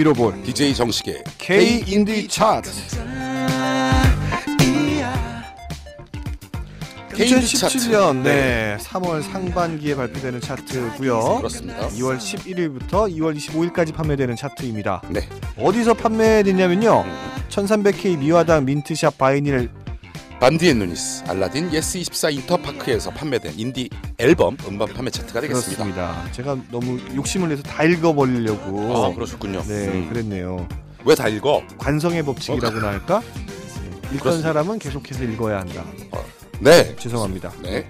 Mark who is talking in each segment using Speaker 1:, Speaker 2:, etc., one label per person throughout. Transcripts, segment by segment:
Speaker 1: 미러볼
Speaker 2: DJ 정식의
Speaker 1: K 인디 차트.
Speaker 2: K 인디 차트.
Speaker 1: 2017년 네 3월 상반기에 발표되는 차트고요.
Speaker 2: 그렇습니다.
Speaker 1: 2월 11일부터 2월 25일까지 판매되는 차트입니다.
Speaker 2: 네.
Speaker 1: 어디서 판매됐냐면요.
Speaker 2: 음.
Speaker 1: 1300K 미화당 민트샵 바이닐
Speaker 2: 반디앤루니스, 알라딘, 예스24 인터파크에서 판매된 인디 앨범 음반 판매 차트가 되겠습니다.
Speaker 1: 그렇습니다. 제가 너무 욕심을 내서 다 읽어버리려고
Speaker 2: 아, 그러셨군요.
Speaker 1: 네
Speaker 2: 음.
Speaker 1: 그랬네요.
Speaker 2: 왜 다 읽어?
Speaker 1: 관성의 법칙이라고나 할까? 네, 읽던
Speaker 2: 그렇습니다.
Speaker 1: 사람은 계속해서 읽어야 한다.
Speaker 2: 네.
Speaker 1: 죄송합니다.
Speaker 2: 네.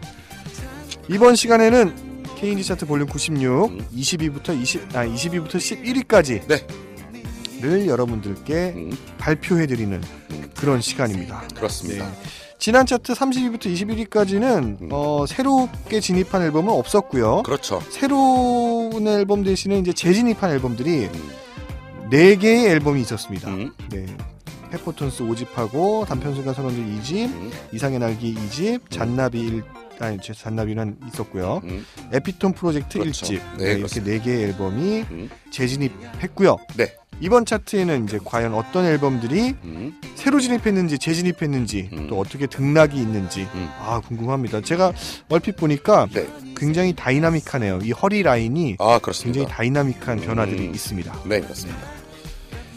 Speaker 1: 이번 시간에는 K인디 차트 볼륨 96,
Speaker 2: 음.
Speaker 1: 22부터 20, 아 22부터 11위까지
Speaker 2: 네.
Speaker 1: 를 여러분들께
Speaker 2: 음,
Speaker 1: 발표해드리는
Speaker 2: 음.
Speaker 1: 그런 시간입니다.
Speaker 2: 그렇습니다.
Speaker 1: 네. 지난 차트 30위부터 21위까지는
Speaker 2: 음.
Speaker 1: 어, 새롭게 진입한 앨범은 없었고요.
Speaker 2: 그렇죠.
Speaker 1: 새로운 앨범 대신에 이제 재진입한 앨범들이
Speaker 2: 음,
Speaker 1: 네 개의 앨범이 있었습니다.
Speaker 2: 음,
Speaker 1: 네. 페퍼톤스 5집하고 단편선과 선원들 2집,
Speaker 2: 음,
Speaker 1: 이상의 날개 2집, 잔나비 1 아니 제 잔나비는 있었고요.
Speaker 2: 음,
Speaker 1: 에피톤 프로젝트
Speaker 2: 그렇죠.
Speaker 1: 1집
Speaker 2: 네,
Speaker 1: 네, 이렇게 네 개의 앨범이
Speaker 2: 음,
Speaker 1: 재진입했고요.
Speaker 2: 네.
Speaker 1: 이번 차트에는 이제 과연 어떤 앨범들이
Speaker 2: 음,
Speaker 1: 새로 진입했는지 재진입했는지
Speaker 2: 음.
Speaker 1: 또 어떻게 등락이 있는지
Speaker 2: 음.
Speaker 1: 아 궁금합니다. 제가 얼핏 보니까
Speaker 2: 네.
Speaker 1: 굉장히 다이나믹하네요. 이 허리 라인이
Speaker 2: 아.
Speaker 1: 굉장히 다이나믹한 변화들이
Speaker 2: 음.
Speaker 1: 있습니다.
Speaker 2: 네, 그렇습니다.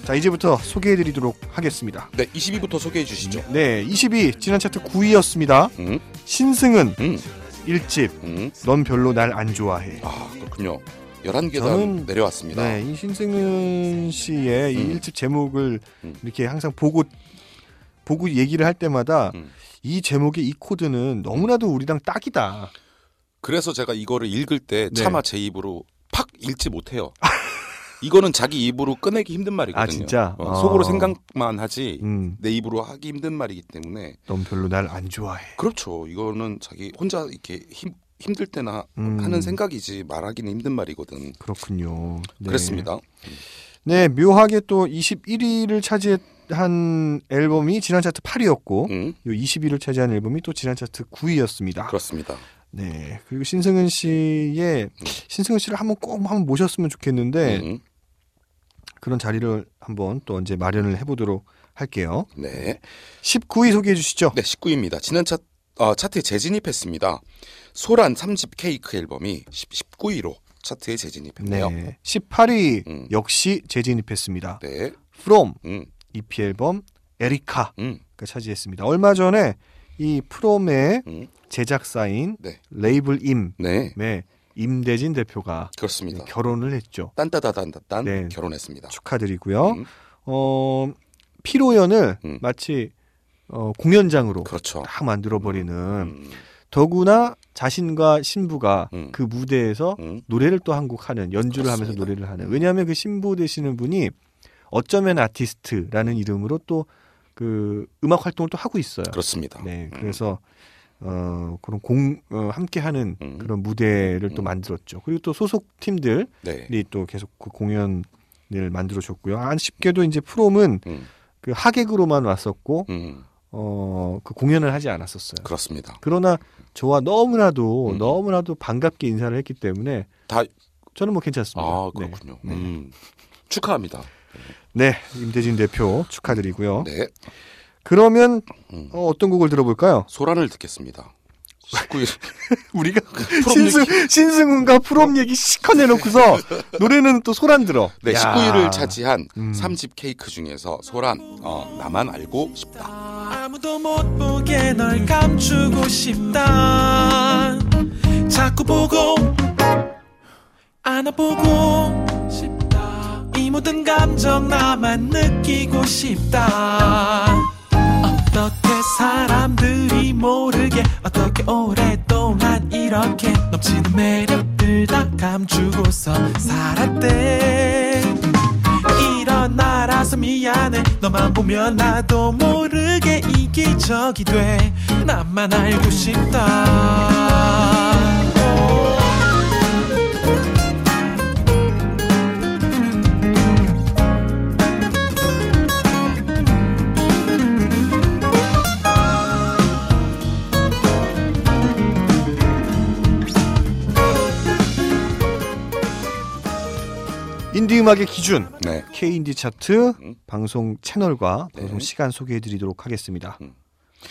Speaker 1: 자 이제부터 소개해드리도록 하겠습니다.
Speaker 2: 네, 22부터 소개해 주시죠.
Speaker 1: 네, 22 지난 차트 9위였습니다.
Speaker 2: 음,
Speaker 1: 신승은
Speaker 2: 음,
Speaker 1: 1집
Speaker 2: 음.
Speaker 1: 넌 별로 날 안 좋아해.
Speaker 2: 아, 그렇군요. 11계단
Speaker 1: 저는-
Speaker 2: 내려왔습니다.
Speaker 1: 네, 이 신승은 씨의 이
Speaker 2: 음.
Speaker 1: 1집 제목을
Speaker 2: 음.
Speaker 1: 이렇게 항상 보고 보고 얘기를 할 때마다
Speaker 2: 음.
Speaker 1: 이 제목의 이 코드는 너무나도 우리랑 딱이다.
Speaker 2: 그래서 제가 이거를 읽을 때
Speaker 1: 네.
Speaker 2: 차마 제 입으로 팍 읽지 못해요. 이거는 자기 입으로 꺼내기 힘든 말이거든요.
Speaker 1: 아, 진짜?
Speaker 2: 어,
Speaker 1: 어.
Speaker 2: 속으로 생각만 하지
Speaker 1: 음,
Speaker 2: 내 입으로 하기 힘든 말이기 때문에
Speaker 1: 넌 별로 날 안 좋아해.
Speaker 2: 그렇죠. 이거는 자기 혼자 이렇게 힘 힘들 때나
Speaker 1: 음.
Speaker 2: 하는 생각이지 말하기는 힘든 말이거든.
Speaker 1: 그렇군요. 네.
Speaker 2: 그랬습니다.
Speaker 1: 네, 묘하게 또 21위를 차지한 앨범이 지난 차트 8위였고,
Speaker 2: 음,
Speaker 1: 요 20위를 차지한 앨범이 또 지난 차트 9위였습니다.
Speaker 2: 그렇습니다.
Speaker 1: 네, 그리고 신승은 씨의 신승은 씨를 한번 꼭 한번 모셨으면 좋겠는데
Speaker 2: 음,
Speaker 1: 그런 자리를 한번 또 언제 마련을 해보도록 할게요.
Speaker 2: 네.
Speaker 1: 19위 소개해 주시죠.
Speaker 2: 네, 19위입니다. 지난 차, 아, 차트에 재진입했습니다. 소란 3집 케이크 앨범이 19위로 차트에 재진입했네요. 네.
Speaker 1: 네, 18위
Speaker 2: 음.
Speaker 1: 역시 재진입했습니다.
Speaker 2: 네.
Speaker 1: From
Speaker 2: 음,
Speaker 1: EP 앨범 에리카가
Speaker 2: 음,
Speaker 1: 차지했습니다. 얼마 전에 이 프롬의
Speaker 2: 음.
Speaker 1: 제작사인
Speaker 2: 네.
Speaker 1: 레이블 임의
Speaker 2: 네.
Speaker 1: 임대진 대표가
Speaker 2: 그렇습니다.
Speaker 1: 결혼을 했죠.
Speaker 2: 딴따다단딴
Speaker 1: 네.
Speaker 2: 결혼했습니다.
Speaker 1: 축하드리고요.
Speaker 2: 음,
Speaker 1: 어, 피로연을
Speaker 2: 음.
Speaker 1: 마치 어, 공연장으로
Speaker 2: 그렇죠.
Speaker 1: 딱 만들어 버리는
Speaker 2: 음,
Speaker 1: 더구나 자신과 신부가
Speaker 2: 음.
Speaker 1: 그 무대에서
Speaker 2: 음,
Speaker 1: 노래를 또 한 곡 하는 연주를
Speaker 2: 그렇습니다.
Speaker 1: 하면서 노래를 하는 왜냐하면 그 신부 되시는 분이 어쩌면 아티스트라는 이름으로 또 그 음악 활동을 또 하고 있어요.
Speaker 2: 그렇습니다.
Speaker 1: 네,
Speaker 2: 음.
Speaker 1: 그래서 어 그런 공 어, 함께 하는
Speaker 2: 음.
Speaker 1: 그런 무대를 또
Speaker 2: 음.
Speaker 1: 만들었죠. 그리고 또 소속 팀들이
Speaker 2: 네.
Speaker 1: 또 계속 그 공연을 만들어 줬고요. 아쉽게도 이제 프롬은
Speaker 2: 음,
Speaker 1: 그 하객으로만 왔었고
Speaker 2: 음,
Speaker 1: 어 그 공연을 하지 않았었어요.
Speaker 2: 그렇습니다.
Speaker 1: 그러나 저와 너무나도
Speaker 2: 음.
Speaker 1: 너무나도 반갑게 인사를 했기 때문에
Speaker 2: 다
Speaker 1: 저는 뭐 괜찮습니다.
Speaker 2: 아,
Speaker 1: 네.
Speaker 2: 그렇군요.
Speaker 1: 네.
Speaker 2: 음, 축하합니다.
Speaker 1: 네, 임대진 대표 축하드리고요.
Speaker 2: 네.
Speaker 1: 그러면
Speaker 2: 음.
Speaker 1: 어, 어떤 곡을 들어볼까요?
Speaker 2: 소란을 듣겠습니다. 19일
Speaker 1: 우리가
Speaker 2: 프롬
Speaker 1: 신승 신승훈과 프롬 얘기 시커 내놓고서 노래는 또 소란 들어.
Speaker 2: 네,
Speaker 1: 야.
Speaker 2: 19위를 차지한
Speaker 1: 음.
Speaker 2: 3집 케이크 중에서 소란 어, 나만 알고 싶다.
Speaker 3: 아무도 못 보게 널 감추고 싶다 자꾸 보고 안아보고 싶다 이 모든 감정 나만 느끼고 싶다 어떻게 사람들이 모르게 어떻게 오랫동안 이렇게 넘치는 매력들 다 감추고서 살았대. 일어나라서 미안해. 너만 보면 나도 모르게 이기적이 돼. 나만 알고 싶다
Speaker 1: 인디 음악의 기준
Speaker 2: 네.
Speaker 1: K 인디 차트
Speaker 2: 음.
Speaker 1: 방송 채널과 방송
Speaker 2: 네.
Speaker 1: 시간 소개해 드리도록 하겠습니다.
Speaker 2: 음.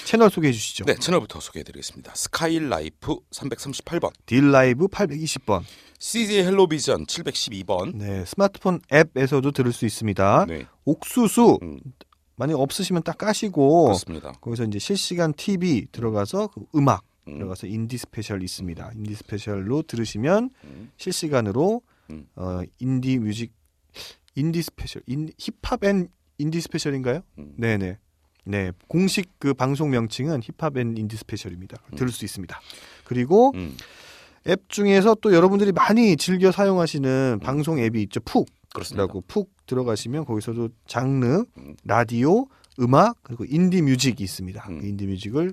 Speaker 1: 채널 소개해 주시죠.
Speaker 2: 네, 채널부터 소개해 드리겠습니다. 스카이라이프 338번,
Speaker 1: 딜라이브 820번.
Speaker 2: CJ 헬로비전 712번.
Speaker 1: 네, 스마트폰 앱에서도 들을 수 있습니다.
Speaker 2: 네,
Speaker 1: 옥수수
Speaker 2: 음,
Speaker 1: 만약 없으시면 딱 까시고
Speaker 2: 그렇습니다.
Speaker 1: 거기서 이제 실시간 TV 들어가서 그 음악
Speaker 2: 음,
Speaker 1: 들어가서 인디 스페셜 있습니다. 인디 스페셜로 들으시면
Speaker 2: 음,
Speaker 1: 실시간으로
Speaker 2: 음.
Speaker 1: 어, 인디 music 인디 스페셜 인, 힙합 앤 인디 스페셜인가요?
Speaker 2: 음.
Speaker 1: 네네. 네 공식 그 방송 명칭은 힙합 앤 인디 스페셜입니다. 들을 수 있습니다. 그리고
Speaker 2: 음,
Speaker 1: 앱 중에서 또 여러분들이 많이 즐겨 사용하시는 방송 앱이 있죠. 푹
Speaker 2: 그렇습니다.
Speaker 1: 라고 푹 들어가시면 거기서도 장르,
Speaker 2: 음.
Speaker 1: 라디오, 음악 그리고 인디 music이 있습니다.
Speaker 2: 음.
Speaker 1: 그 인디 music을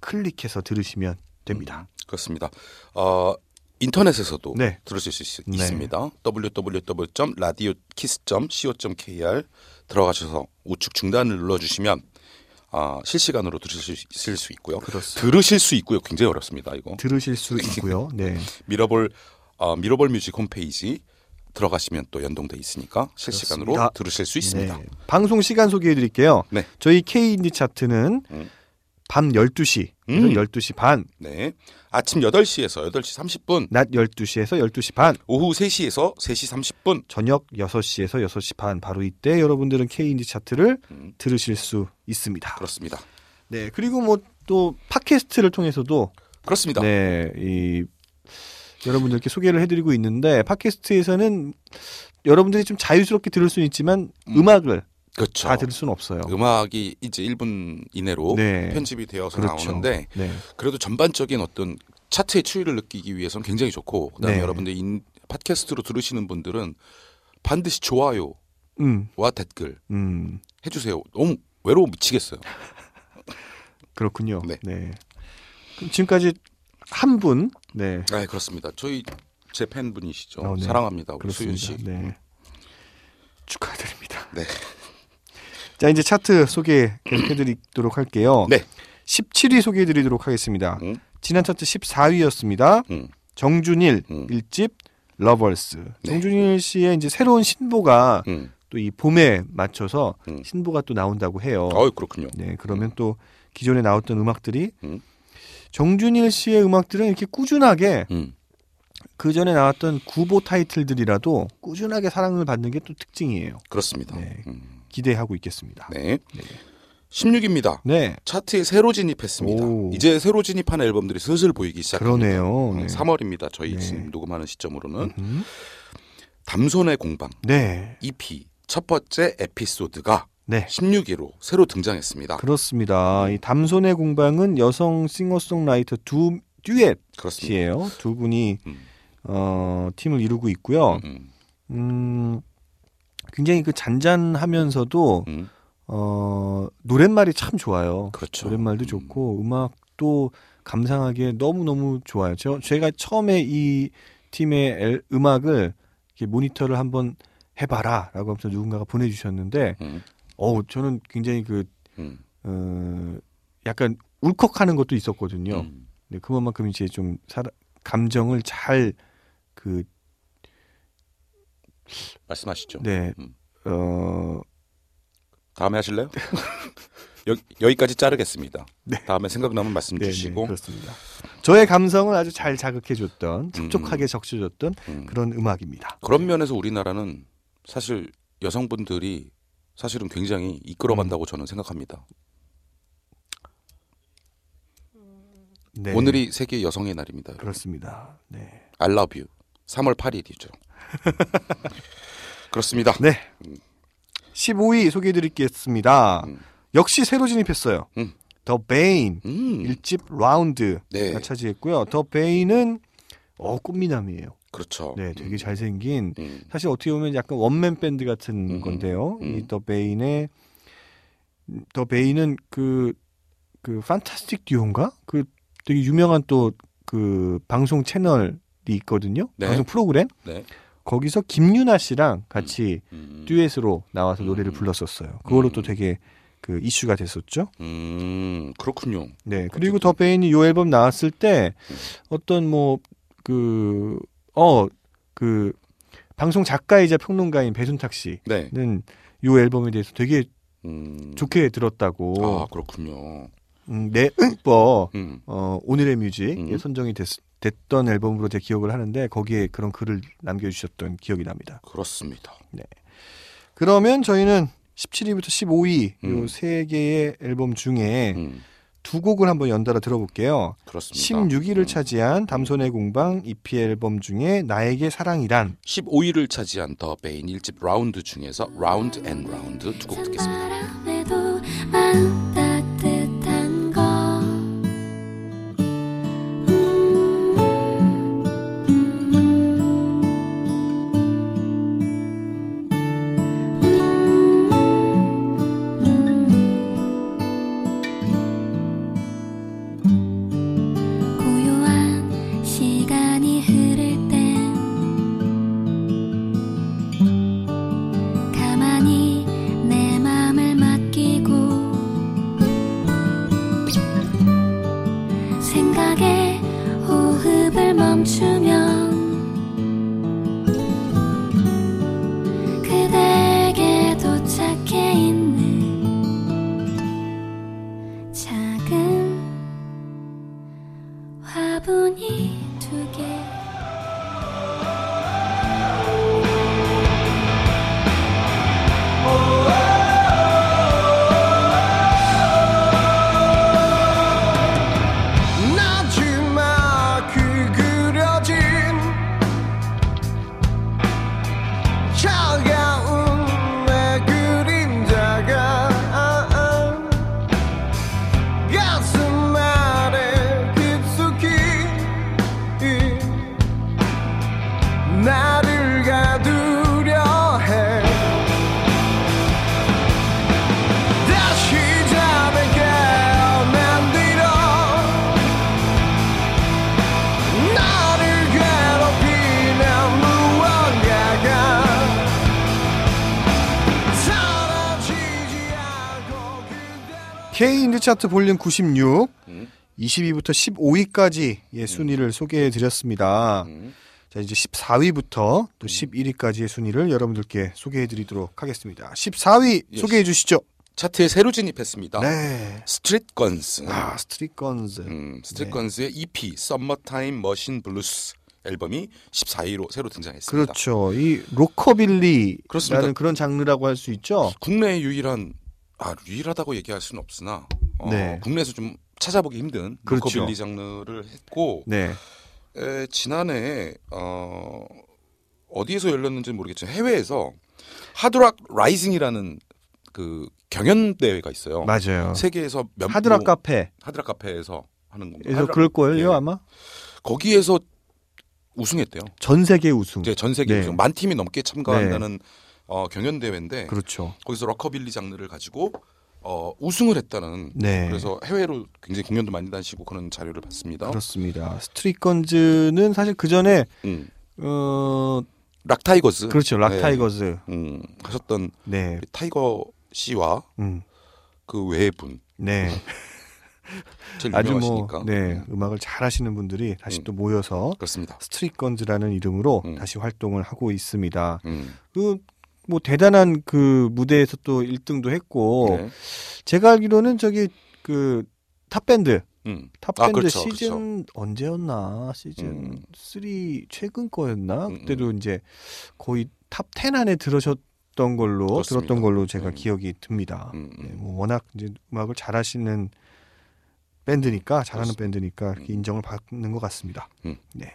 Speaker 1: 클릭해서 들으시면 됩니다.
Speaker 2: 그렇습니다. 어, 인터넷에서도
Speaker 1: 네.
Speaker 2: 들으실 수 있,
Speaker 1: 네.
Speaker 2: 있습니다. www.radiokiss.co.kr 들어가셔서 우측 중단을 눌러주시면 아, 실시간으로 들으실 수 있을 수 있고요.
Speaker 1: 그렇습니다.
Speaker 2: 들으실 수 있고요. 굉장히 어렵습니다. 이거
Speaker 1: 들으실 수 있고요. 네.
Speaker 2: 미러볼 어, 미러볼 뮤직 홈페이지 들어가시면 또 연동돼 있으니까 실시간으로
Speaker 1: 그렇습니다.
Speaker 2: 들으실 수 있습니다.
Speaker 1: 네. 방송 시간 소개해 드릴게요.
Speaker 2: 네.
Speaker 1: 저희 K 인디 차트는
Speaker 2: 음.
Speaker 1: 밤 12시,
Speaker 2: 음.
Speaker 1: 12시 반,
Speaker 2: 네. 아침 8시에서 8시 30분,
Speaker 1: 낮 12시에서 12시 반,
Speaker 2: 오후 3시에서 3시 30분.
Speaker 1: 저녁 6시에서 6시 반 바로 이때 여러분들은 K 인디 차트를
Speaker 2: 음,
Speaker 1: 들으실 수 있습니다.
Speaker 2: 그렇습니다.
Speaker 1: 네. 그리고 뭐 또 팟캐스트를 통해서도
Speaker 2: 그렇습니다.
Speaker 1: 네, 이 여러분들께 소개를 해드리고 있는데 팟캐스트에서는 여러분들이 좀 자유스럽게 들을 수는 있지만
Speaker 2: 음.
Speaker 1: 음. 악을
Speaker 2: 그렇죠.
Speaker 1: 다 들을 수는 없어요.
Speaker 2: 음악이 이제 1분 이내로
Speaker 1: 네.
Speaker 2: 편집이 되어서
Speaker 1: 그렇죠.
Speaker 2: 나오는데
Speaker 1: 네,
Speaker 2: 그래도 전반적인 어떤 차트의 추이를 느끼기 위해서는 굉장히 좋고 그다음에
Speaker 1: 네.
Speaker 2: 여러분들 인, 팟캐스트로 들으시는 분들은 반드시 좋아요와
Speaker 1: 음,
Speaker 2: 댓글
Speaker 1: 음,
Speaker 2: 해주세요. 너무 외로워 미치겠어요.
Speaker 1: 그렇군요.
Speaker 2: 네.
Speaker 1: 네. 그럼 지금까지 한 분, 네,
Speaker 2: 아 그렇습니다. 저희 제 팬분이시죠.
Speaker 1: 어, 네.
Speaker 2: 사랑합니다. 우리 수윤
Speaker 1: 그렇습니다.
Speaker 2: 씨.
Speaker 1: 네, 축하드립니다.
Speaker 2: 네.
Speaker 1: 자 이제 차트 소개해드리도록 할게요.
Speaker 2: 네.
Speaker 1: 17위 소개해드리도록 하겠습니다.
Speaker 2: 음.
Speaker 1: 지난 차트 14위였습니다.
Speaker 2: 음.
Speaker 1: 정준일
Speaker 2: 음.
Speaker 1: 일 1집 러벌스.
Speaker 2: 네.
Speaker 1: 정준일 씨의 이제 새로운 신보가
Speaker 2: 음.
Speaker 1: 또이 봄에 맞춰서
Speaker 2: 음.
Speaker 1: 신보가 또 나온다고 해요.
Speaker 2: 어이 그렇군요.
Speaker 1: 네, 그러면 또 기존에 나왔던 음악들이
Speaker 2: 음.
Speaker 1: 정준일 씨의 음악들은 이렇게 꾸준하게
Speaker 2: 음.
Speaker 1: 그 전에 나왔던 구보 타이틀들이라도 꾸준하게 사랑을 받는 게 또 특징이에요.
Speaker 2: 그렇습니다.
Speaker 1: 네.
Speaker 2: 음.
Speaker 1: 기대하고 있겠습니다.
Speaker 2: 네.
Speaker 1: 네.
Speaker 2: 16입니다.
Speaker 1: 네,
Speaker 2: 차트에 새로 진입했습니다.
Speaker 1: 오.
Speaker 2: 이제 새로 진입한 앨범들이 슬슬 보이기 시작합니다.
Speaker 1: 그러네요. 네.
Speaker 2: 3월입니다. 저희
Speaker 1: 네.
Speaker 2: 지금 녹음하는 시점으로는
Speaker 1: 음.
Speaker 2: 담손의 공방
Speaker 1: 네,
Speaker 2: EP 첫 번째 에피소드가
Speaker 1: 네.
Speaker 2: 16위로 새로 등장했습니다.
Speaker 1: 그렇습니다. 이 담손의 공방은 여성 싱어송라이터 두 듀엣이에요. 두 분이
Speaker 2: 음.
Speaker 1: 어, 팀을 이루고 있고요.
Speaker 2: 음,
Speaker 1: 음, 굉장히 그 잔잔하면서도
Speaker 2: 음.
Speaker 1: 어, 노랫말이 참 좋아요.
Speaker 2: 그렇죠.
Speaker 1: 노랫말도
Speaker 2: 음.
Speaker 1: 좋고 음악도 감상하기에 너무 너무 좋아요. 저 제가 처음에 이 팀의 엘- 음악을 이렇게 모니터를 한번 해봐라 라고 하면서 누군가가 보내주셨는데,
Speaker 2: 음,
Speaker 1: 어우 저는 굉장히 그
Speaker 2: 음,
Speaker 1: 어, 약간 울컥하는 것도 있었거든요.
Speaker 2: 음.
Speaker 1: 네, 그만큼 이제 좀 사람 감정을 잘 그,
Speaker 2: 말씀하시죠.
Speaker 1: 네,
Speaker 2: 음.
Speaker 1: 어,
Speaker 2: 다음에 하실래요? 여, 여기까지 자르겠습니다.
Speaker 1: 네.
Speaker 2: 다음에 생각나면 말씀
Speaker 1: 네, 네,
Speaker 2: 주시고.
Speaker 1: 그렇습니다. 저의 감성을 아주 잘 자극해줬던, 촉촉하게
Speaker 2: 음.
Speaker 1: 적셔줬던
Speaker 2: 음.
Speaker 1: 그런 음악입니다.
Speaker 2: 그런 면에서 우리나라는 사실 여성분들이 사실은 굉장히 이끌어간다고 저는 생각합니다.
Speaker 1: 네,
Speaker 2: 오늘이 세계 여성의 날입니다. 여러분.
Speaker 1: 그렇습니다. 네,
Speaker 2: I love you. 3월 8일이죠. 그렇습니다.
Speaker 1: 네. 15위 소개해드리겠습니다.
Speaker 2: 음.
Speaker 1: 역시 새로 진입했어요.
Speaker 2: 음.
Speaker 1: 더 베인
Speaker 2: 음,
Speaker 1: 1집 라운드가
Speaker 2: 네,
Speaker 1: 차지했고요. 더 베인은 어 꽃미남이에요.
Speaker 2: 그렇죠.
Speaker 1: 네, 되게
Speaker 2: 음,
Speaker 1: 잘생긴
Speaker 2: 음,
Speaker 1: 사실 어떻게 보면 약간 원맨 밴드 같은
Speaker 2: 음,
Speaker 1: 건데요.
Speaker 2: 음.
Speaker 1: 이더 베인의 더 베인은 그그 판타스틱 듀오인가? 그 되게 유명한 또 그 방송 채널이 있거든요.
Speaker 2: 네.
Speaker 1: 방송 프로그램.
Speaker 2: 네.
Speaker 1: 거기서 김유나 씨랑 같이
Speaker 2: 음,
Speaker 1: 듀엣으로 나와서 노래를
Speaker 2: 음.
Speaker 1: 불렀었어요. 그걸로
Speaker 2: 음.
Speaker 1: 또 되게 그 이슈가 됐었죠.
Speaker 2: 음, 그렇군요.
Speaker 1: 네. 그리고 더 베인이 요 앨범 나왔을 때 어떤 뭐 그 어 그 방송 작가이자 평론가인 배순탁 씨는
Speaker 2: 네.
Speaker 1: 이 앨범에 대해서 되게
Speaker 2: 음.
Speaker 1: 좋게 들었다고.
Speaker 2: 아 그렇군요.
Speaker 1: 음, 내뭐
Speaker 2: 음.
Speaker 1: 어, 오늘의 뮤직에
Speaker 2: 음.
Speaker 1: 선정이 됐, 됐던 앨범으로 제 기억을 하는데 거기에 그런 글을 남겨주셨던 기억이 납니다.
Speaker 2: 그렇습니다.
Speaker 1: 그러면 저희는 17위부터 15위
Speaker 2: 음.
Speaker 1: 요세 개의 앨범 중에
Speaker 2: 음.
Speaker 1: 두 곡을 한번 연달아 들어볼게요.
Speaker 2: 그렇습니다.
Speaker 1: 16위를
Speaker 2: 음.
Speaker 1: 차지한 담손의 공방 EP 앨범 중에 나에게 사랑이란
Speaker 2: 15위를 차지한 더 베인 1집 라운드 중에서 라운드 앤 라운드 두 곡 듣겠습니다.
Speaker 4: 화분이 두
Speaker 1: K 인디 차트 볼륨 96
Speaker 2: 음.
Speaker 1: 20위부터 15위까지 의 순위를 소개해 드렸습니다.
Speaker 2: 음.
Speaker 1: 자 이제 14위부터 또 11위까지의 순위를 여러분들께 소개해 드리도록 하겠습니다. 14위
Speaker 2: Yes.
Speaker 1: 소개해 주시죠.
Speaker 2: 차트에 새로 진입했습니다.
Speaker 1: 네.
Speaker 2: 스트릿 건스.
Speaker 1: 아, 스트릿 건즈.
Speaker 2: 음, 스트릿
Speaker 1: 네.
Speaker 2: 건스의 EP Summer Time Machine Blues 앨범이 14위로 새로 등장했습니다.
Speaker 1: 그렇죠. 이 로커빌리라는
Speaker 2: 그렇습니다.
Speaker 1: 그런 장르라고 할 수 있죠.
Speaker 2: 국내의 유일한 아 유일하다고 얘기할 수는 없으나 어,
Speaker 1: 네.
Speaker 2: 국내에서 좀 찾아보기 힘든
Speaker 1: 그렇죠.
Speaker 2: 로커빌리 장르를 했고
Speaker 1: 네.
Speaker 2: 에, 지난해 어, 어디에서 열렸는지 는 모르겠지만 해외에서 하드락 라이징이라는 그 경연 대회가 있어요.
Speaker 1: 맞아요.
Speaker 2: 세계에서 몇
Speaker 1: 하드락
Speaker 2: 뭐,
Speaker 1: 카페.
Speaker 2: 하드락 카페에서 하는 건가?
Speaker 1: 그래서 그럴 거예요,
Speaker 2: 예.
Speaker 1: 아마.
Speaker 2: 거기에서 우승했대요.
Speaker 1: 전 세계 우승.
Speaker 2: 이제 전 세계
Speaker 1: 네.
Speaker 2: 우승 만 팀이 넘게 참가한다는 어, 경연 대회인데
Speaker 1: 그렇죠.
Speaker 2: 거기서 로커빌리 장르를 가지고 어, 우승을 했다는
Speaker 1: 네.
Speaker 2: 그래서 해외로 굉장히 공연도 많이 다니시고 그런 자료를 봤습니다.
Speaker 1: 그렇습니다. 스트릿 건즈는 사실 그 전에
Speaker 2: 음.
Speaker 1: 어
Speaker 2: 락타이거즈
Speaker 1: 그렇죠. 락
Speaker 2: 네.
Speaker 1: 타이거즈.
Speaker 2: 음, 하셨던
Speaker 1: 네.
Speaker 2: 타이거 씨와
Speaker 1: 음.
Speaker 2: 그 외의 분
Speaker 1: 네.
Speaker 2: 제일
Speaker 1: 아주
Speaker 2: 유명하시니까
Speaker 1: 뭐 네, 음악을 잘 하시는 분들이 다시
Speaker 2: 음.
Speaker 1: 또 모여서
Speaker 2: 그렇습니다.
Speaker 1: 스트릿 건즈라는 이름으로
Speaker 2: 음.
Speaker 1: 다시 활동을 하고 있습니다.
Speaker 2: 음.
Speaker 1: 그 뭐 대단한 그 무대에서 또 1등도 했고
Speaker 2: 네.
Speaker 1: 제가 알기로는 저기 그 탑밴드
Speaker 2: 음.
Speaker 1: 탑밴드
Speaker 2: 아, 그렇죠,
Speaker 1: 시즌 언제였나 시즌
Speaker 2: 음.
Speaker 1: 3 최근 거였나
Speaker 2: 음,
Speaker 1: 그때도 이제 거의 top 10 안에 들으셨던 걸로
Speaker 2: 그렇습니다.
Speaker 1: 들었던 걸로 제가
Speaker 2: 음.
Speaker 1: 기억이 듭니다.
Speaker 2: 음, 음.
Speaker 1: 네, 뭐 워낙 이제 음악을 잘하시는 밴드니까 잘하는
Speaker 2: 그렇습니다.
Speaker 1: 밴드니까
Speaker 2: 음.
Speaker 1: 인정을 받는 것 같습니다.
Speaker 2: 음.
Speaker 1: 네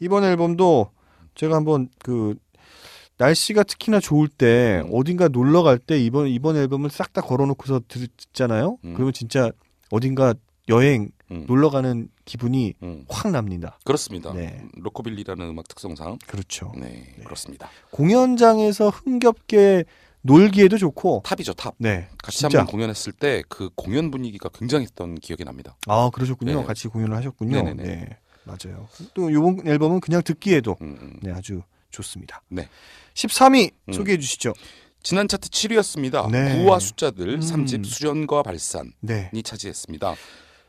Speaker 1: 이번 앨범도 제가 한번 그 날씨가 특히나 좋을 때
Speaker 2: 음.
Speaker 1: 어딘가 놀러 갈 때 이번 이번 앨범을 싹 다 걸어놓고서 들- 듣잖아요.
Speaker 2: 음.
Speaker 1: 그러면 진짜 어딘가 여행
Speaker 2: 음.
Speaker 1: 놀러 가는 기분이
Speaker 2: 음.
Speaker 1: 확 납니다.
Speaker 2: 그렇습니다.
Speaker 1: 네.
Speaker 2: 로커빌리라는 음악 특성상
Speaker 1: 그렇죠.
Speaker 2: 네, 그렇습니다.
Speaker 1: 공연장에서 흥겹게 놀기에도 좋고,
Speaker 2: top이죠 top.
Speaker 1: 네,
Speaker 2: 같이
Speaker 1: 진짜.
Speaker 2: 한번 공연했을 때 그 공연 분위기가 굉장했던 기억이 납니다.
Speaker 1: 아 그러셨군요.
Speaker 2: 네.
Speaker 1: 같이 공연을 하셨군요.
Speaker 2: 네네네.
Speaker 1: 네, 맞아요. 또 이번 앨범은 그냥 듣기에도
Speaker 2: 음, 음.
Speaker 1: 네 아주 좋습니다.
Speaker 2: 네.
Speaker 1: 13위
Speaker 2: 음.
Speaker 1: 소개해 주시죠.
Speaker 2: 지난 차트 7위였습니다.
Speaker 1: 네.
Speaker 2: 구와 숫자들
Speaker 1: 음.
Speaker 2: 3집 수련과 발산이
Speaker 1: 네.
Speaker 2: 차지했습니다.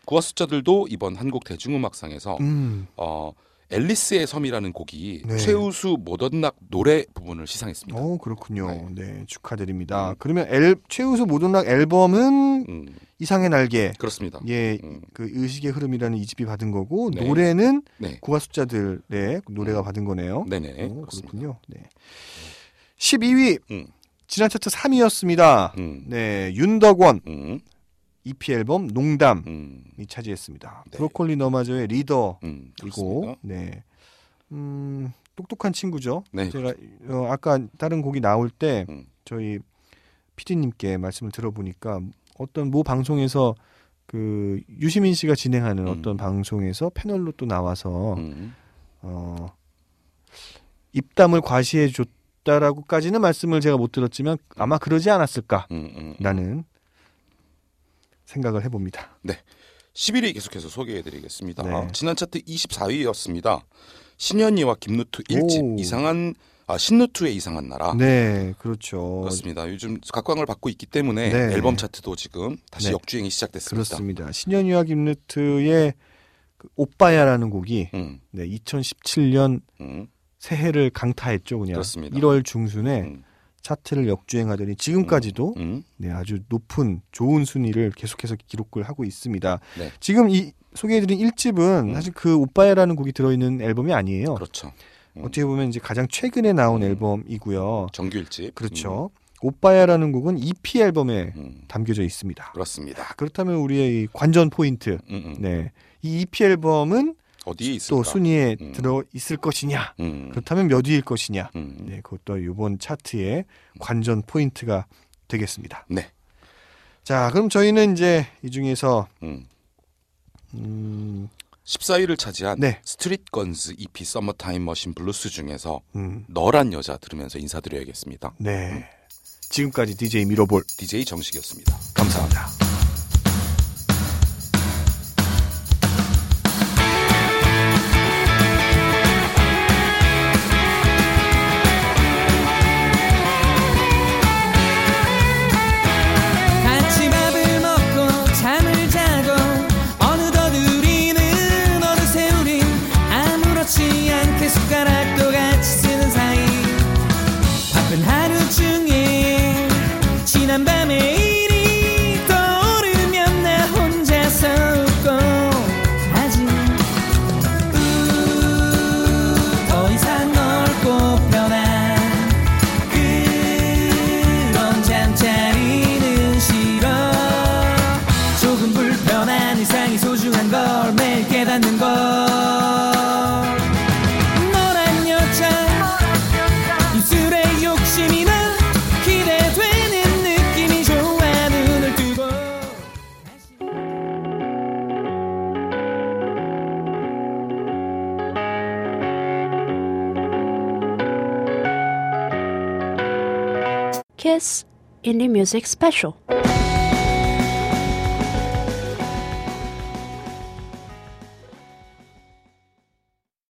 Speaker 2: 구와 숫자들도 이번 한국 대중음악상에서
Speaker 1: 음,
Speaker 2: 어, 앨리스의 섬이라는 곡이
Speaker 1: 네.
Speaker 2: 최우수 모던락 노래 부분을 시상했습니다.
Speaker 1: 오 그렇군요.
Speaker 2: 네.
Speaker 1: 네, 축하드립니다.
Speaker 2: 음.
Speaker 1: 그러면 앨, 최우수 모던락 앨범은
Speaker 2: 음,
Speaker 1: 이상의 날개,
Speaker 2: 그렇습니다.
Speaker 1: 예,
Speaker 2: 음,
Speaker 1: 그 의식의 흐름이라는 이집이 받은 거고
Speaker 2: 네.
Speaker 1: 노래는
Speaker 2: 네,
Speaker 1: 구화 숫자들의 노래가 받은 거네요.
Speaker 2: 네네
Speaker 1: 오,
Speaker 2: 그렇습니다.
Speaker 1: 그렇군요. 네. 12위
Speaker 2: 음,
Speaker 1: 지난 차트 3위였습니다.
Speaker 2: 음,
Speaker 1: 네, 윤덕원
Speaker 2: 음,
Speaker 1: EP 앨범 농담이
Speaker 2: 음,
Speaker 1: 차지했습니다.
Speaker 2: 네.
Speaker 1: 브로콜리 너마저의 리더이고,
Speaker 2: 음.
Speaker 1: 네, 음, 똑똑한 친구죠.
Speaker 2: 네,
Speaker 1: 제가 어, 아까 다른 곡이 나올 때
Speaker 2: 음.
Speaker 1: 저희 PD님께 말씀을 들어보니까 어떤 모 방송에서 그 유시민 씨가 진행하는
Speaker 2: 음.
Speaker 1: 어떤 방송에서 패널로 또 나와서
Speaker 2: 음,
Speaker 1: 어, 입담을 과시해 줬다라고까지는 말씀을 제가 못 들었지만 아마 그러지 않았을까라는. 생각을 해봅니다.
Speaker 2: 11위 계속해서 소개해드리겠습니다.
Speaker 1: 네.
Speaker 2: 지난 차트 24위였습니다. 신현이와 김누투 1집
Speaker 1: 오.
Speaker 2: 이상한 아 신누투의 이상한 나라.
Speaker 1: 네, 그렇죠.
Speaker 2: 그렇습니다. 요즘 각광을 받고 있기 때문에
Speaker 1: 네.
Speaker 2: 앨범 차트도 지금 다시
Speaker 1: 네.
Speaker 2: 역주행이 시작됐습니다.
Speaker 1: 그렇습니다. 신현이와 김루트의 그 오빠야라는 곡이
Speaker 2: 음,
Speaker 1: 네, 2017년
Speaker 2: 음,
Speaker 1: 새해를 강타했죠, 그냥.
Speaker 2: 그렇습니다.
Speaker 1: 1월 중순에
Speaker 2: 음,
Speaker 1: 차트를 역주행하더니 지금까지도
Speaker 2: 음,
Speaker 1: 네, 아주 높은 좋은 순위를 계속해서 기록을 하고 있습니다.
Speaker 2: 네.
Speaker 1: 지금 이 소개해드린 1집은
Speaker 2: 음.
Speaker 1: 사실 그 오빠야라는 곡이 들어있는 앨범이 아니에요.
Speaker 2: 그렇죠. 음.
Speaker 1: 어떻게 보면 이제 가장 최근에 나온
Speaker 2: 음.
Speaker 1: 앨범이고요.
Speaker 2: 정규 1집.
Speaker 1: 그렇죠. 오빠야라는 곡은 EP 앨범에
Speaker 2: 음, 음,
Speaker 1: 담겨져 있습니다.
Speaker 2: 그렇습니다.
Speaker 1: 그렇다면 우리의 이 관전 포인트,
Speaker 2: 음, 음.
Speaker 1: 네, 이 EP 앨범은
Speaker 2: 어디에 있을까?
Speaker 1: 또 순위에
Speaker 2: 음.
Speaker 1: 들어 있을 것이냐?
Speaker 2: 음,
Speaker 1: 그렇다면 몇 위일 것이냐?
Speaker 2: 음,
Speaker 1: 네, 그것도 이번 차트의 관전 포인트가 되겠습니다.
Speaker 2: 네.
Speaker 1: 자, 그럼 저희는 이제 이 중에서
Speaker 2: 음.
Speaker 1: 음,
Speaker 2: 14위를 차지한
Speaker 1: 네.
Speaker 2: 스트릿 건즈 EP Summer Time Machine Blues 중에서
Speaker 1: 음,
Speaker 2: 너란 여자 들으면서 인사드려야겠습니다.
Speaker 1: 네. 지금까지 DJ 미러볼
Speaker 2: DJ 정식이었습니다.
Speaker 1: 감사합니다.
Speaker 3: 일상이 소중한 걸 매일 깨닫는 걸 너란 여자 입술에 욕심이 나 기대되는 느낌이 좋아 눈을 뜨고
Speaker 5: Kiss Indie Music Special.